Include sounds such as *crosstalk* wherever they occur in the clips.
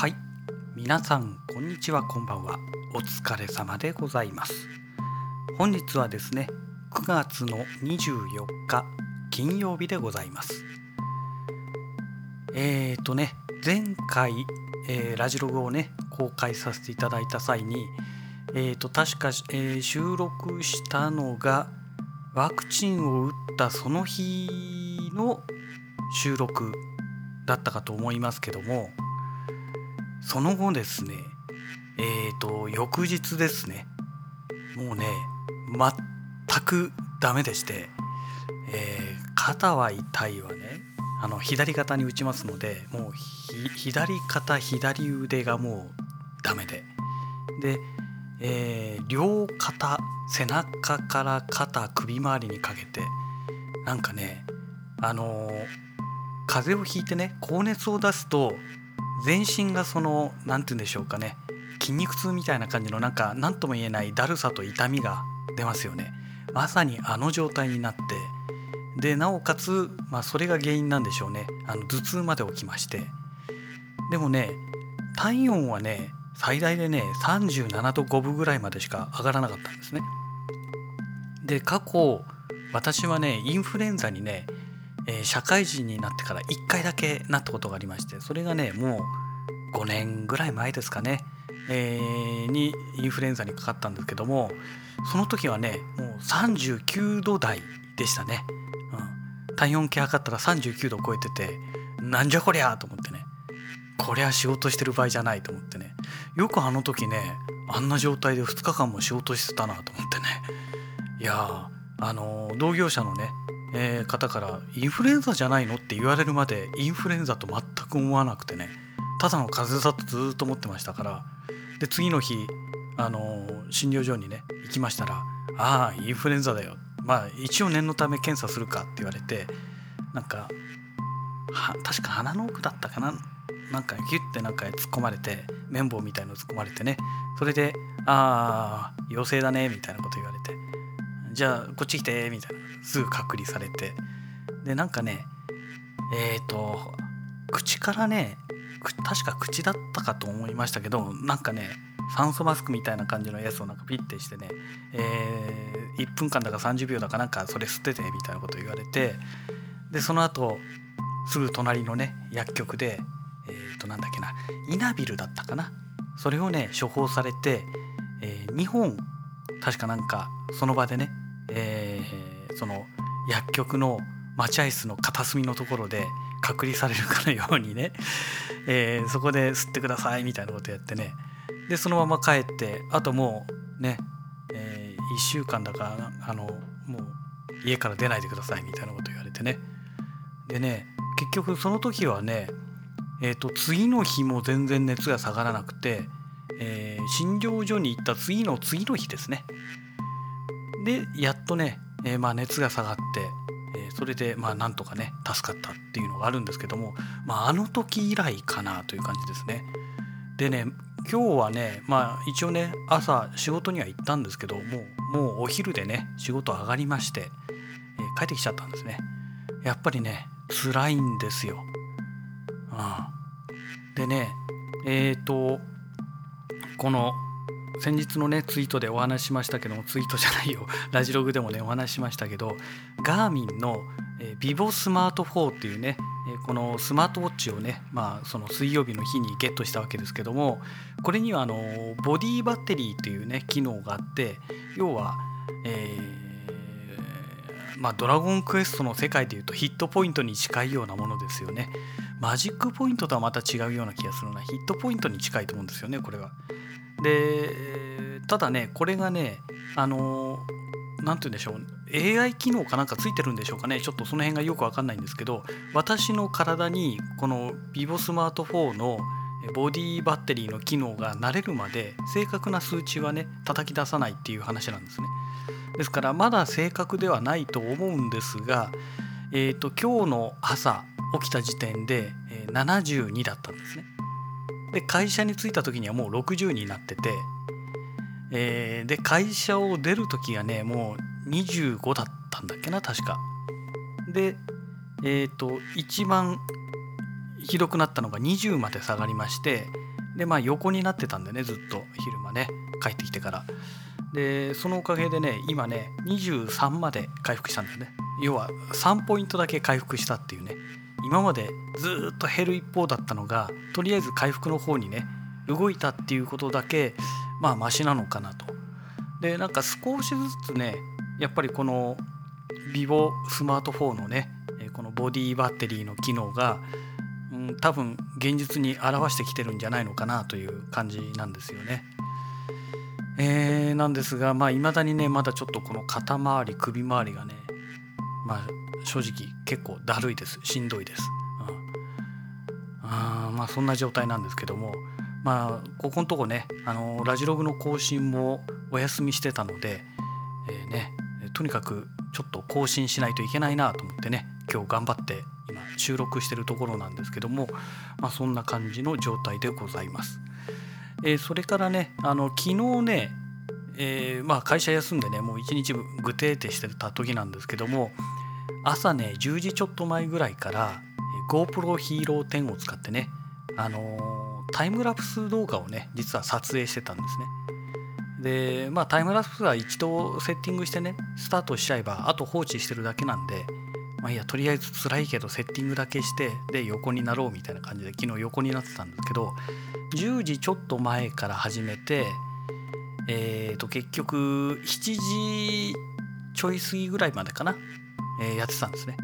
はい。皆さんこんにちはこんばんは。お疲れ様でございます。本日はですね9月の24日金曜日でございます。えーとね前回、えー、ラジログをね公開させていただいた際にえーと確か、えー、収録したのがワクチンを打ったその日の収録だったかと思いますけどもその後ですねえっ、ー、と翌日ですねもうね全くダメでして、えー、肩は痛いわね。あの左肩に打ちますのでもう左肩左腕がもうダメで。で、えー、両肩背中から肩首周りにかけてなんかねあのー、風邪をひいてね高熱を出すと全身がその何て言うんでしょうかね。筋肉痛みたいな感じのなんか何とも言えないだるさと痛みが出ますよね。まさにあの状態になって。でなおかつ、まあ、それが原因なんでしょうね。あの頭痛まで起きまして。でもね体温はね最大でね37度5分ぐらいまでしか上がらなかったんですね。で過去私はねインフルエンザにねえー、社会人になってから1回だけなったことがありましてそれがねもう5年ぐらい前ですかね、えー、にインフルエンザにかかったんですけどもその時はねもう39度台でしたね、うん、体温計測ったら39度超えててなんじゃこりゃと思ってね。こりゃ仕事してる場合じゃないと思ってね。よくあの時ねあんな状態で2日間も仕事してたなと思ってね。いやあの同業者のねえー、方からインフルエンザじゃないのって言われるまでインフルエンザと全く思わなくてね。ただの風邪だとずっと思ってましたから。で次の日あの診療所にね行きましたら「ああインフルエンザだよ」まあ一応念のため検査するかって言われてなんかは確か鼻の奥だったかな。なんかギュッてなんか突っ込まれて綿棒みたいの突っ込まれてね。それで「ああ陽性だね」みたいなこと言われて「じゃあこっち来て」みたいな。すぐ隔離されて。でなんかねえっ、ー、と口からね確か口だったかと思いましたけどなんかね酸素マスクみたいな感じのやつをなんかピッてしてね、えー、1分間だか30秒だかなんかそれ吸っててみたいなこと言われてでその後すぐ隣のね薬局でえっ、ー、となんだっけなイナビルだったかなそれをね処方されて、えー、2本確かなんかその場でね、えーその薬局の待合室の片隅のところで隔離されるかのようにね、*laughs* えー、そこで吸ってくださいみたいなことやってね。でそのまま帰ってあともうね、えー、1週間だからあのもう家から出ないでくださいみたいなこと言われてね。でね結局その時はねえーと、次の日も全然熱が下がらなくて、えー、診療所に行った次の次の日ですね。でやっとねえー、まあ熱が下がって、えー、それでまあなんとかね助かったっていうのがあるんですけども、まあ、あの時以来かなという感じですね。でね今日はねまあ一応ね朝仕事には行ったんですけどもうもうお昼でね仕事上がりまして、えー、帰ってきちゃったんですね。やっぱりね辛いんですよ。うん、でねえっ、ー、とこの先日のねツイートでお話ししましたけどもツイートじゃないよ *laughs* ラジログでもねお話ししましたけどガーミンの、えー、ビボスマート4っていうね、え、このスマートウォッチをねまあその水曜日の日にゲットしたわけですけどもこれにはあのボディバッテリーっていうね機能があって要はえーまあ、ドラゴンクエストの世界でいうとヒットポイントに近いようなものですよね。マジックポイントとはまた違うような気がするなヒットポイントに近いと思うんですよねこれは。でただねこれがねあの何て言うんでしょう AI 機能かなんかついてるんでしょうかねちょっとその辺がよく分かんないんですけど私の体にこの vivo スマート4のボディバッテリーの機能が慣れるまで正確な数値はね叩き出さないっていう話なんですね。ですからまだ正確ではないと思うんですが、えーと、今日の朝起きた時点で72だったんですね。で会社に着いた時にはもう60になってて、えー、で会社を出る時がねもう25だったんだっけな確か。でえっ、ー、と一番ひどくなったのが20まで下がりましてでまあ横になってたんでねずっと昼間ね帰ってきてから。でそのおかげでね今ね23まで回復したんですね。要は3ポイントだけ回復したっていうね。今までずっと減る一方だったのがとりあえず回復の方にね動いたっていうことだけまあマシなのかなとでなんか少しずつねやっぱりこの vivo スマートフォンのねこのボディバッテリーの機能が、うん、多分現実に表してきてるんじゃないのかなという感じなんですよね。えー、なんですがまあいまだにねまだちょっとこの肩周り首周りがねまあ正直結構だるいですしんどいです。うん、あまあそんな状態なんですけどもまあここのとこねあのラジログの更新もお休みしてたので、えー、ねとにかくちょっと更新しないといけないなと思ってね今日頑張って今収録してるところなんですけども、まあ、そんな感じの状態でございます。えー、それからねあの昨日ね、えー、まあ、会社休んでねもう一日ぐてーてしてた時なんですけども朝ね10時ちょっと前ぐらいから GoPro Hero 10を使ってね、あのー、タイムラプス動画をね実は撮影してたんですね。でまあタイムラプスは一度セッティングしてねスタートしちゃえばあと放置してるだけなんでまあいいやとりあえず辛いけどセッティングだけしてで横になろうみたいな感じで昨日横になってたんですけど10時ちょっと前から始めてえー、と結局7時ちょい過ぎぐらいまでかな、えー、やってたんですね、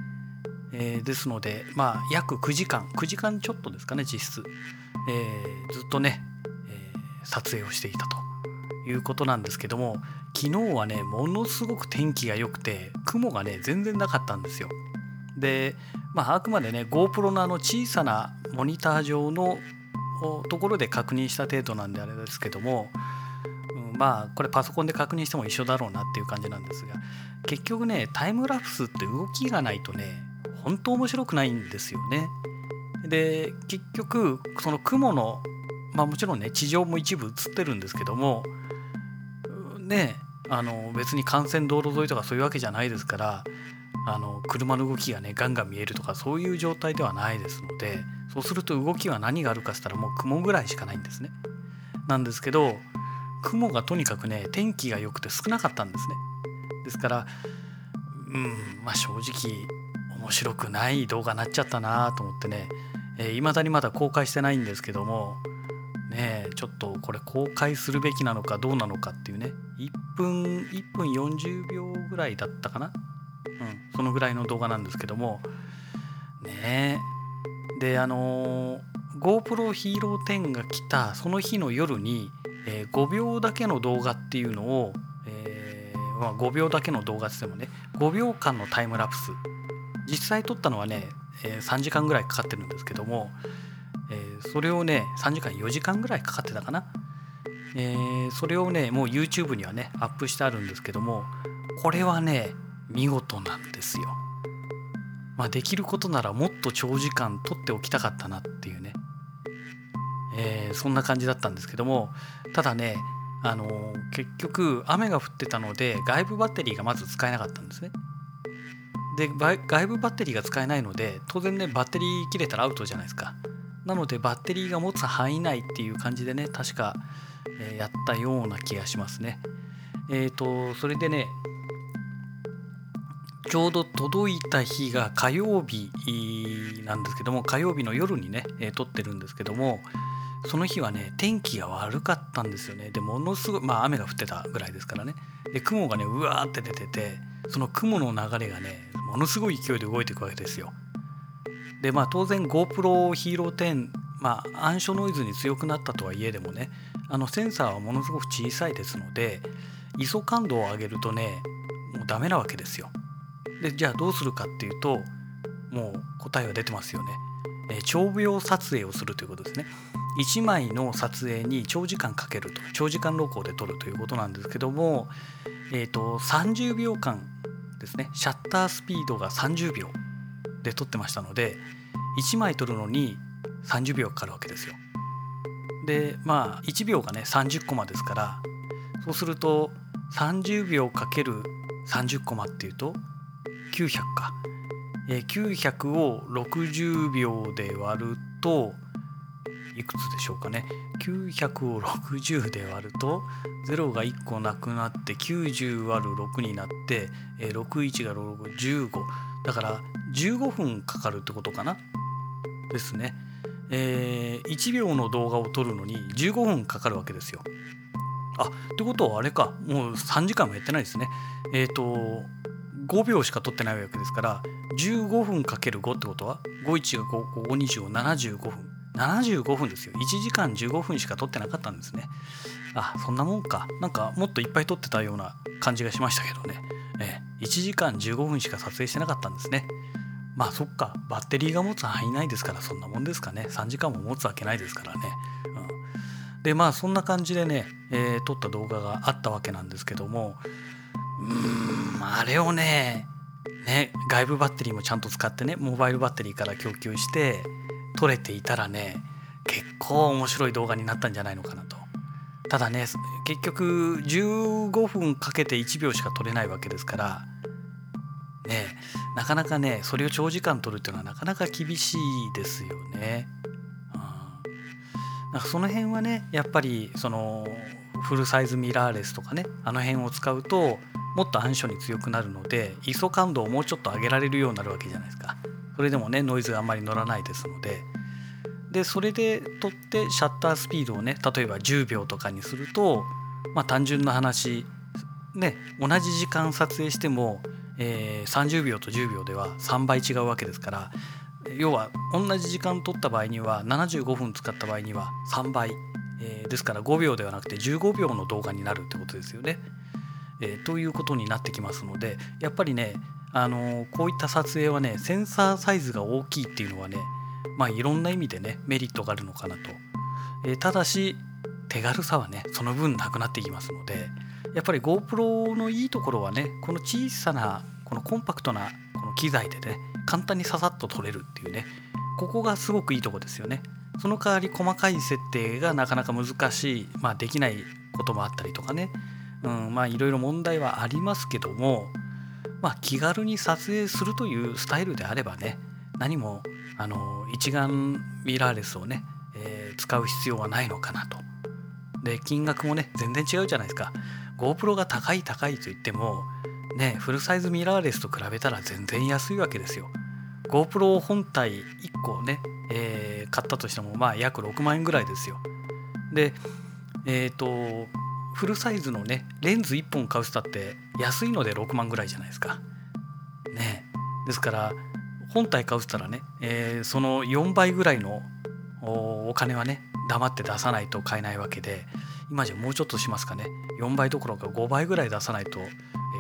えー、ですのでまあ約9時間9時間ちょっとですかね実質、えー、ずっとね、え撮影をしていたということなんですけども昨日はねものすごく天気が良くて雲がね全然なかったんですよ。でまああくまでね GoPro のあの小さなモニター上のところで確認した程度なんであれですけども、まあこれパソコンで確認しても一緒だろうなっていう感じなんですが結局ねタイムラプスって動きがないとね本当面白くないんですよね。で結局その雲のまあもちろんね地上も一部映ってるんですけどもねあの別に幹線道路沿いとかそういうわけじゃないですからあの車の動きがねガンガン見えるとかそういう状態ではないですのでそうすると動きは何があるかっつったらもう雲ぐらいしかないんですね。なんですけど雲がとにかくね天気が良くて少なかったんですね。ですからうんまあ正直面白くない動画になっちゃったなと思ってね。いま、えー、だにまだ公開してないんですけどもねちょっとこれ公開するべきなのかどうなのかっていうね。1分1分40秒ぐらいだったかな。うん、そのぐらいの動画なんですけども。ねであのー、GoPro Hero 10が来たその日の夜に、えー、5秒だけの動画っていうのを、えーまあ、5秒だけの動画って言ってもね5秒間のタイムラプス。実際撮ったのはね、えー、3時間ぐらいかかってるんですけども、え、それをね3時間4時間ぐらいかかってたかな、え、それをねもう YouTube にはねアップしてあるんですけどもこれはね見事なんですよ。まあ、できることならもっと長時間取っておきたかったなっていうね、えー、そんな感じだったんですけどもただねあのー、結局雨が降ってたので外部バッテリーがまず使えなかったんですね。で外部バッテリーが使えないので当然ねバッテリー切れたらアウトじゃないですか。なのでバッテリーが持つ範囲内っていう感じでね確か、え、やったような気がしますね。えっ、ー、とそれでねちょうど届いた日が火曜日なんですけども火曜日の夜にね、え、撮ってるんですけどもその日はね天気が悪かったんですよね。でものすごいまあ雨が降ってたぐらいですからね。で雲がねうわーって出ててその雲の流れがねものすごい勢いで動いていくわけですよ。でまあ当然 GoPro Hero 10まあ暗所ノイズに強くなったとはいえでもねあのセンサーはものすごく小さいですので ISO 感度を上げるとねもうダメなわけですよ。でじゃあどうするかっていうともう答えは出てますよね、えー、長秒撮影をするということですね。1枚の撮影に長時間かけると長時間録音で撮るということなんですけども、えーと、30秒間ですねシャッタースピードが30秒で撮ってましたので1枚撮るのに30秒かかるわけですよ。でまあ1秒がね30コマですからそうすると30秒かける30コマっていうと900か、え、900を60秒で割るといくつでしょうかね900を60で割ると0が1個なくなって90割る6になって、61が615だから15分かかるってことかなですね。えー、1秒の動画を撮るのに15分かかるわけですよ。あってことはあれかもう3時間もやってないですね。えっ、ー、と5秒しか撮ってないわけですから15分かける5ってことは51が525 75分75分ですよ。1時間15分しか撮ってなかったんですね。あそんなもんか。なんかもっといっぱい撮ってたような感じがしましたけどね、え1時間15分しか撮影してなかったんですね。まあそっか。バッテリーが持つ範囲内ですからそんなもんですかね。3時間も持つわけないですからね、うん、でまあそんな感じでね、えー、撮った動画があったわけなんですけども。うーんあれをねね外部バッテリーもちゃんと使ってねモバイルバッテリーから供給して撮れていたらね結構面白い動画になったんじゃないのかなとただね結局15分かけて1秒しか撮れないわけですからねなかなかねそれを長時間撮るっていうのはなかなか厳しいですよね。うん、なんかその辺はねやっぱりそのフルサイズミラーレスとかねあの辺を使うともっと暗所に強くなるので ISO 感度をもうちょっと上げられるようになるわけじゃないですか。それでもねノイズがあんまり乗らないですので。でそれで撮ってシャッタースピードをね例えば10秒とかにするとまあ単純な話ね同じ時間撮影してもえ、30秒と10秒では3倍違うわけですから要は同じ時間取った場合には75分使った場合には3倍、え、ですから5秒ではなくて15秒の動画になるってことですよね。え、ということになってきますのでやっぱりね、あの、こういった撮影はねセンサーサイズが大きいっていうのはねまあいろんな意味でねメリットがあるのかなと。えー、ただし手軽さはねその分なくなっていきますので。やっぱり GoPro のいいところはねこの小さなこのコンパクトなこの機材でね簡単にささっと撮れるっていうねここがすごくいいとこですよねその代わり細かい設定がなかなか難しい、まあ、できないこともあったりとかね、うん、まあいろいろ問題はありますけども、まあ、気軽に撮影するというスタイルであればね何もあの一眼ミラーレスをね、えー、使う必要はないのかなと。で金額もね全然違うじゃないですか。GoPro が高い高いと言ってもねフルサイズミラーレスと比べたら全然安いわけですよ。GoPro 本体1個ね、えー、買ったとしてもまあ約6万円ぐらいですよ。でえっ、ー、とフルサイズのねレンズ1本買う人だって安いので6万ぐらいじゃないですか。ねですから本体買うったらね、えー、その4倍ぐらいのお金はね黙って出さないと買えないわけで今じゃもうちょっとしますかね。4倍どころか5倍ぐらい出さないと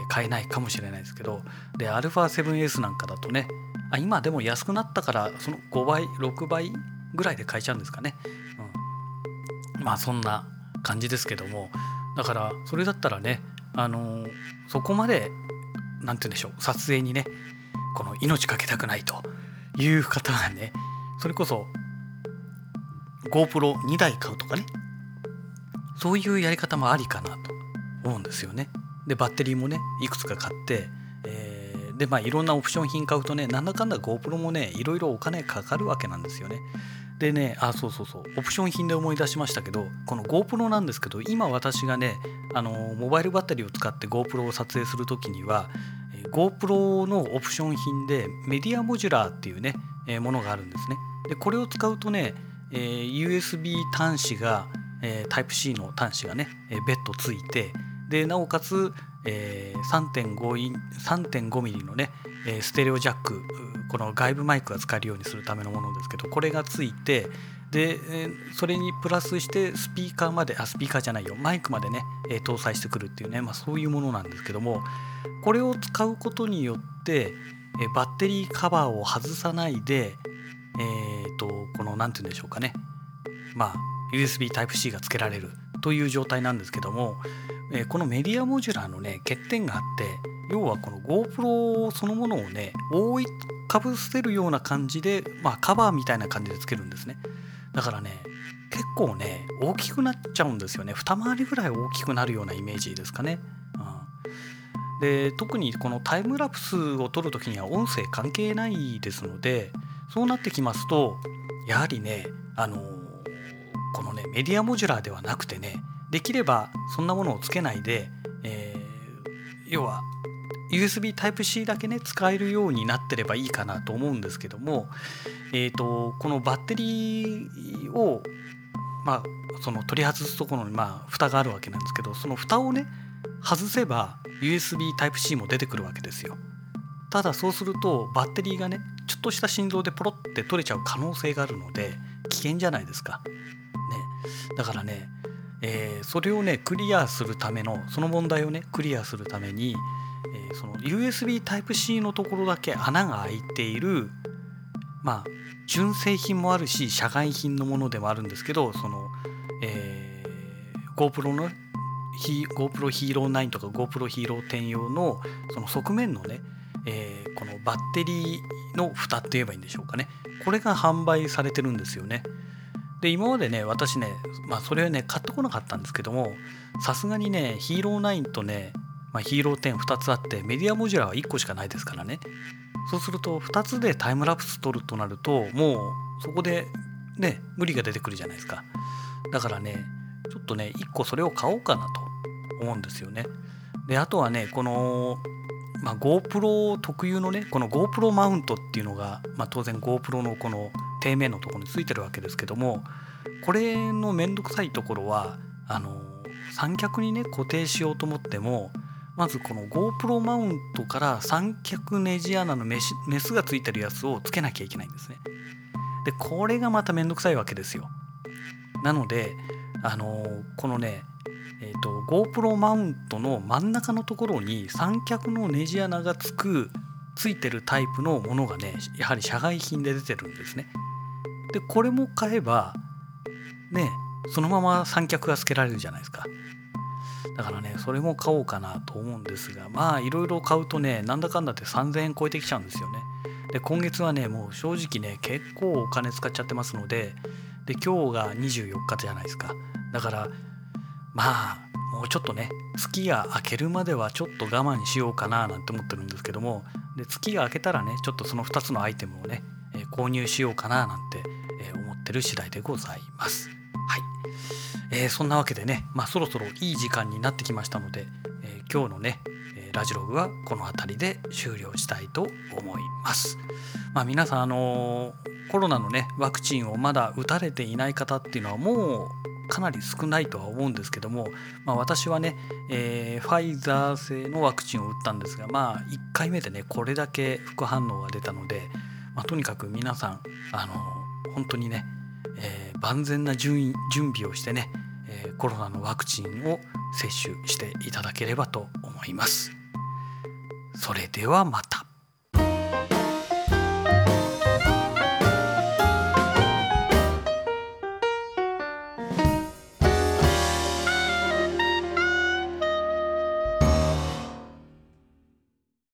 買えないかもしれないですけどで α7S なんかだとねあ今でも安くなったからその5倍6倍ぐらいで買えちゃうんですかね、うん、まあそんな感じですけども。だからそれだったらねあのー、そこまで何て言うんでしょう撮影にねこの命かけたくないという方がねそれこそ GoPro2 台買うとかねそういうやり方もありかなと思うんですよね。でバッテリーもねいくつか買って、えー、でまあいろんなオプション品買うとねなんだかんだ GoPro もねいろいろお金かかるわけなんですよね。でねあそうそうそうオプション品で思い出しましたけどこの GoPro なんですけど今私がねあのモバイルバッテリーを使って GoPro を撮影する時には GoPro のオプション品でメディアモジュラーっていうね、ものがあるんですね。でこれを使うとね、USB 端子がえー、タイプ C の端子がね、えー、別途ついてでなおかつ、えー、3.5イン3.5ミリのね、えー、ステレオジャックこの外部マイクが使えるようにするためのものですけどこれがついてで、え、それにプラスしてスピーカーまであスピーカーじゃないよ。マイクまでね、え、搭載してくるっていうね、まあ、そういうものなんですけどもこれを使うことによって、え、バッテリーカバーを外さないでえーと、この何て言うんでしょうかね。まあ USB Type-C が付けられるという状態なんですけども、えー、このメディアモジュラーのね欠点があって要はこの GoPro そのものをね覆いかぶせるような感じで、まあ、カバーみたいな感じでつけるんですね。だからね結構ね大きくなっちゃうんですよね。二回りぐらい大きくなるようなイメージですかね、うん、で特にこのタイムラプスを撮る時には音声関係ないですのでそうなってきますとやはりねあのこのねメディアモジュラーではなくてねできればそんなものをつけないで、えー、要は USB Type-C だけね使えるようになってればいいかなと思うんですけども、えーと、このバッテリーをまあその取り外すところにまあ蓋があるわけなんですけどその蓋をね外せば USB Type-C も出てくるわけですよ。ただそうするとバッテリーがねちょっとした振動でポロって取れちゃう可能性があるので危険じゃないですか。ね、だからね、えー、それをねクリアするためのその問題をねクリアするために、えー、その USB Type-C のところだけ穴が開いているまあ純正品もあるし社外品のものでもあるんですけどその、えー、GoPro の GoPro Hero 9とか GoPro Hero 10用のその側面のね、えー、このバッテリーの蓋って言えばいいんでしょうかね。これが販売されてるんですよね。で今までね私ねまあそれはね買ってこなかったんですけどもさすがにねヒーロー9とね、まあ、ヒーロー102つあってメディアモジュラーは1個しかないですからね。そうすると2つでタイムラプス撮るとなるともうそこでね無理が出てくるじゃないですか。だからねちょっとね1個それを買おうかなと思うんですよね。であとはねこのまあ、GoPro 特有のねこの GoPro マウントっていうのが、まあ、当然 GoPro のこの底面のところについてるわけですけどもこれの面倒くさいところはあの三脚にね固定しようと思ってもまずこの GoPro マウントから三脚ネジ穴のメメスがついてるやつをつけなきゃいけないんですね。でこれがまた面倒くさいわけですよ。なのであのこのねえーと、GoPro マウントの真ん中のところに三脚のネジ穴がつくついてるタイプのものがねやはり社外品で出てるんですね。でこれも買えばねそのまま三脚がつけられるじゃないですか。だからねそれも買おうかなと思うんですがまあいろいろ買うとねなんだかんだって3,000円超えてきちゃうんですよね。で今月はねもう正直ね結構お金使っちゃってますのでで今日が24日じゃないですか。だからまあもうちょっとね月が明けるまではちょっと我慢しようかななんて思ってるんですけどもで月が明けたらねちょっとその2つのアイテムをね、え、購入しようかななんて、ってる次第でございます。はい、えー、そんなわけでね、まあ、そろそろいい時間になってきましたので、え今日のねラジログはこの辺りで終了したいと思います。まあ、皆さんあのコロナのねワクチンをまだ打たれていない方っていうのはもうかなり少ないとは思うんですけども、まあ、私はね、えー、ファイザー製のワクチンを打ったんですがまあ1回目でねこれだけ副反応が出たので、まあ、とにかく皆さんあの本当にね、えー、万全な準準備をしてね、えー、コロナのワクチンを接種していただければと思います。それではまた。